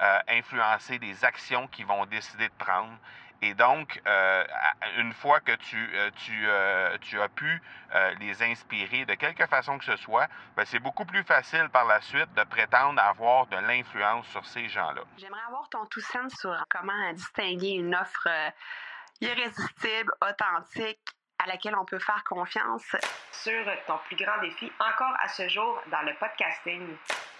euh, influencer des actions qu'ils vont décider de prendre. Et donc, euh, une fois que tu, euh, tu, tu as pu les inspirer de quelque façon que ce soit, ben, c'est beaucoup plus facile par la suite de prétendre avoir de l'influence sur ces gens-là. J'aimerais avoir ton tout sens sur comment distinguer une offre irrésistible, authentique, à laquelle on peut faire confiance. Sur ton plus grand défi encore à ce jour dans le podcasting.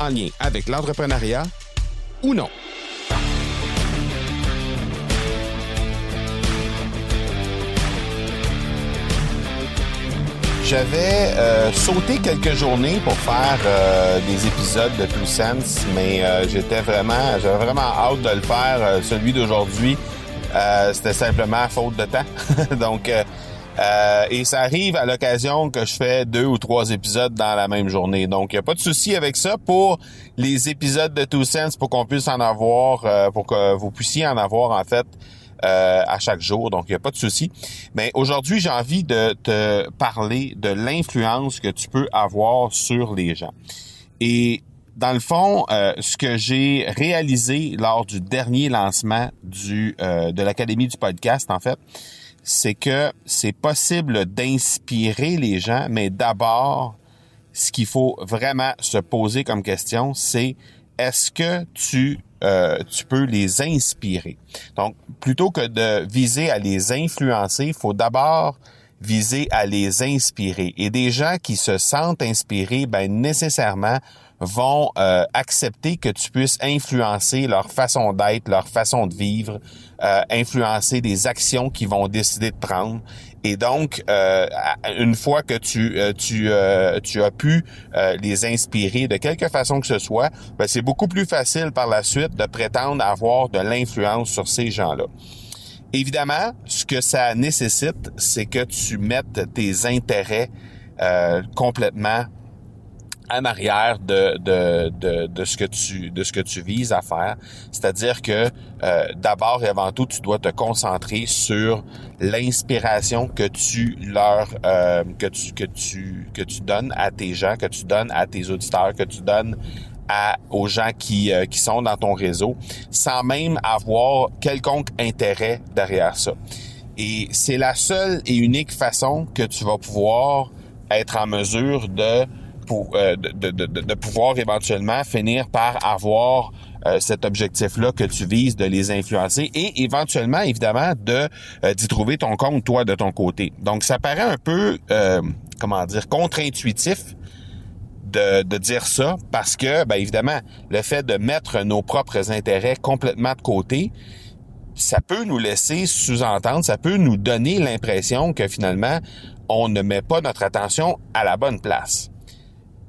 en lien avec l'entrepreneuriat ou non. J'avais euh, sauté quelques journées pour faire euh, des épisodes de Two Sense, mais euh, j'étais vraiment, j'avais vraiment hâte de le faire. celui d'aujourd'hui, c'était simplement faute de temps. Donc, et ça arrive à l'occasion que je fais deux ou trois épisodes dans la même journée. Donc, il n'y a pas de souci avec ça pour les épisodes de Two Sense, pour qu'on puisse en avoir, pour que vous puissiez en avoir en fait euh, à chaque jour, donc il n'y a pas de souci. Mais aujourd'hui, j'ai envie de te parler de l'influence que tu peux avoir sur les gens. Et dans le fond, euh, ce que j'ai réalisé lors du dernier lancement du euh, de l'académie du podcast, en fait, c'est que c'est possible d'inspirer les gens, mais d'abord, ce qu'il faut vraiment se poser comme question, c'est est-ce que tu euh, tu peux les inspirer? Donc, plutôt que de viser à les influencer, il faut d'abord viser à les inspirer. Et des gens qui se sentent inspirés, ben nécessairement vont euh, accepter que tu puisses influencer leur façon d'être, leur façon de vivre, euh, influencer des actions qu'ils vont décider de prendre. Et donc, euh, une fois que tu tu tu as pu les inspirer de quelque façon que ce soit, ben, c'est beaucoup plus facile par la suite de prétendre avoir de l'influence sur ces gens-là. Évidemment, ce que ça nécessite, c'est que tu mettes tes intérêts complètement en arrière de, de, de, de, ce que tu de ce que tu vises à faire. C'est-à-dire que euh, d'abord et avant tout, tu dois te concentrer sur l'inspiration que tu leur euh, que tu que tu que tu donnes à tes gens, que tu donnes à tes auditeurs, que tu donnes à, aux gens qui, euh, qui sont dans ton réseau, sans même avoir quelconque intérêt derrière ça. Et c'est la seule et unique façon que tu vas pouvoir être en mesure de pour, euh, de, de, de, pouvoir éventuellement finir par avoir euh, cet objectif-là que tu vises de les influencer et éventuellement, évidemment, de euh, d'y trouver ton compte, toi, de ton côté. Donc, ça paraît un peu, comment dire, contre-intuitif de, dire ça parce que, ben, évidemment, le fait de mettre nos propres intérêts complètement de côté, ça peut nous laisser sous-entendre, ça peut nous donner l'impression que finalement, on ne met pas notre attention à la bonne place.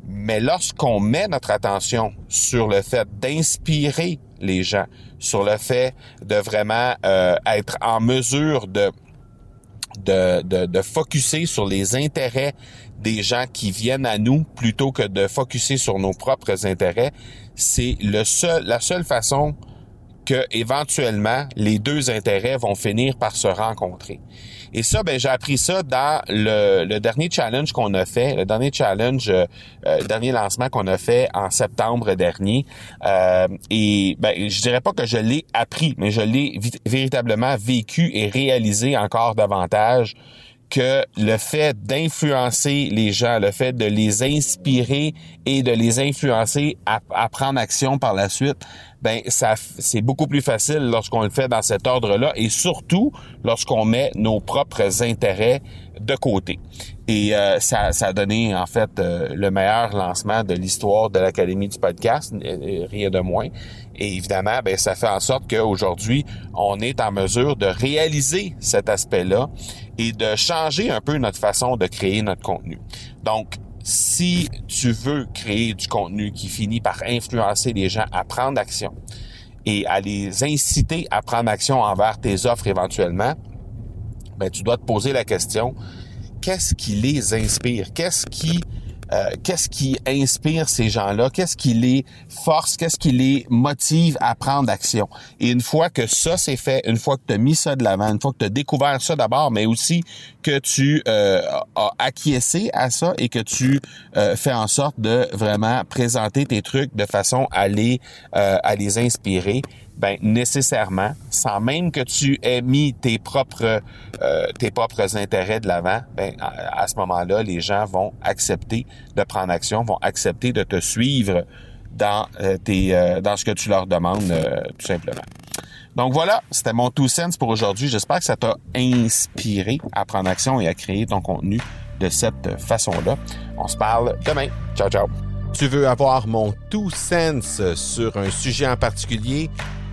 Mais lorsqu'on met notre attention sur le fait d'inspirer les gens, sur le fait de vraiment euh, être en mesure de de, de, de focuser sur les intérêts des gens qui viennent à nous plutôt que de focuser sur nos propres intérêts, c'est le seul, la seule façon que éventuellement les deux intérêts vont finir par se rencontrer. Et ça, ben j'ai appris ça dans le, dernier challenge qu'on a fait, le dernier challenge, euh, euh, dernier lancement qu'on a fait en septembre dernier. Euh, et ben je dirais pas que je l'ai appris, mais je l'ai véritablement vécu et réalisé encore davantage que le fait d'influencer les gens, le fait de les inspirer et de les influencer à, prendre action par la suite, ben ça c'est beaucoup plus facile lorsqu'on le fait dans cet ordre-là et surtout lorsqu'on met nos propres intérêts de côté. Et euh, ça, ça a donné en fait euh, le meilleur lancement de l'histoire de l'Académie du podcast, rien de moins. Et évidemment, ben ça fait en sorte qu'aujourd'hui, on est en mesure de réaliser cet aspect-là et de changer un peu notre façon de créer notre contenu. Donc, si tu veux créer du contenu qui finit par influencer les gens à prendre action et à les inciter à prendre action envers tes offres éventuellement, ben, tu dois te poser la question, qu'est-ce qui les inspire? Qu'est-ce qui euh, qu'est-ce qui inspire ces gens-là, qu'est-ce qui les force, qu'est-ce qui les motive à prendre action? Et une fois que ça c'est fait, une fois que tu as mis ça de l'avant, une fois que tu as découvert ça d'abord, mais aussi que tu euh, as acquiescé à ça et que tu euh, fais en sorte de vraiment présenter tes trucs de façon à les, à les inspirer, ben nécessairement, sans même que tu aies mis tes propres euh, tes propres intérêts de l'avant, ben à, ce moment-là, les gens vont accepter de prendre action, vont accepter de te suivre dans euh, tes euh, dans ce que tu leur demandes tout simplement. Donc voilà, c'était mon two cents pour aujourd'hui. J'espère que ça t'a inspiré à prendre action et à créer ton contenu de cette façon-là. On se parle demain. Ciao ciao. Tu veux avoir mon two cents sur un sujet en particulier?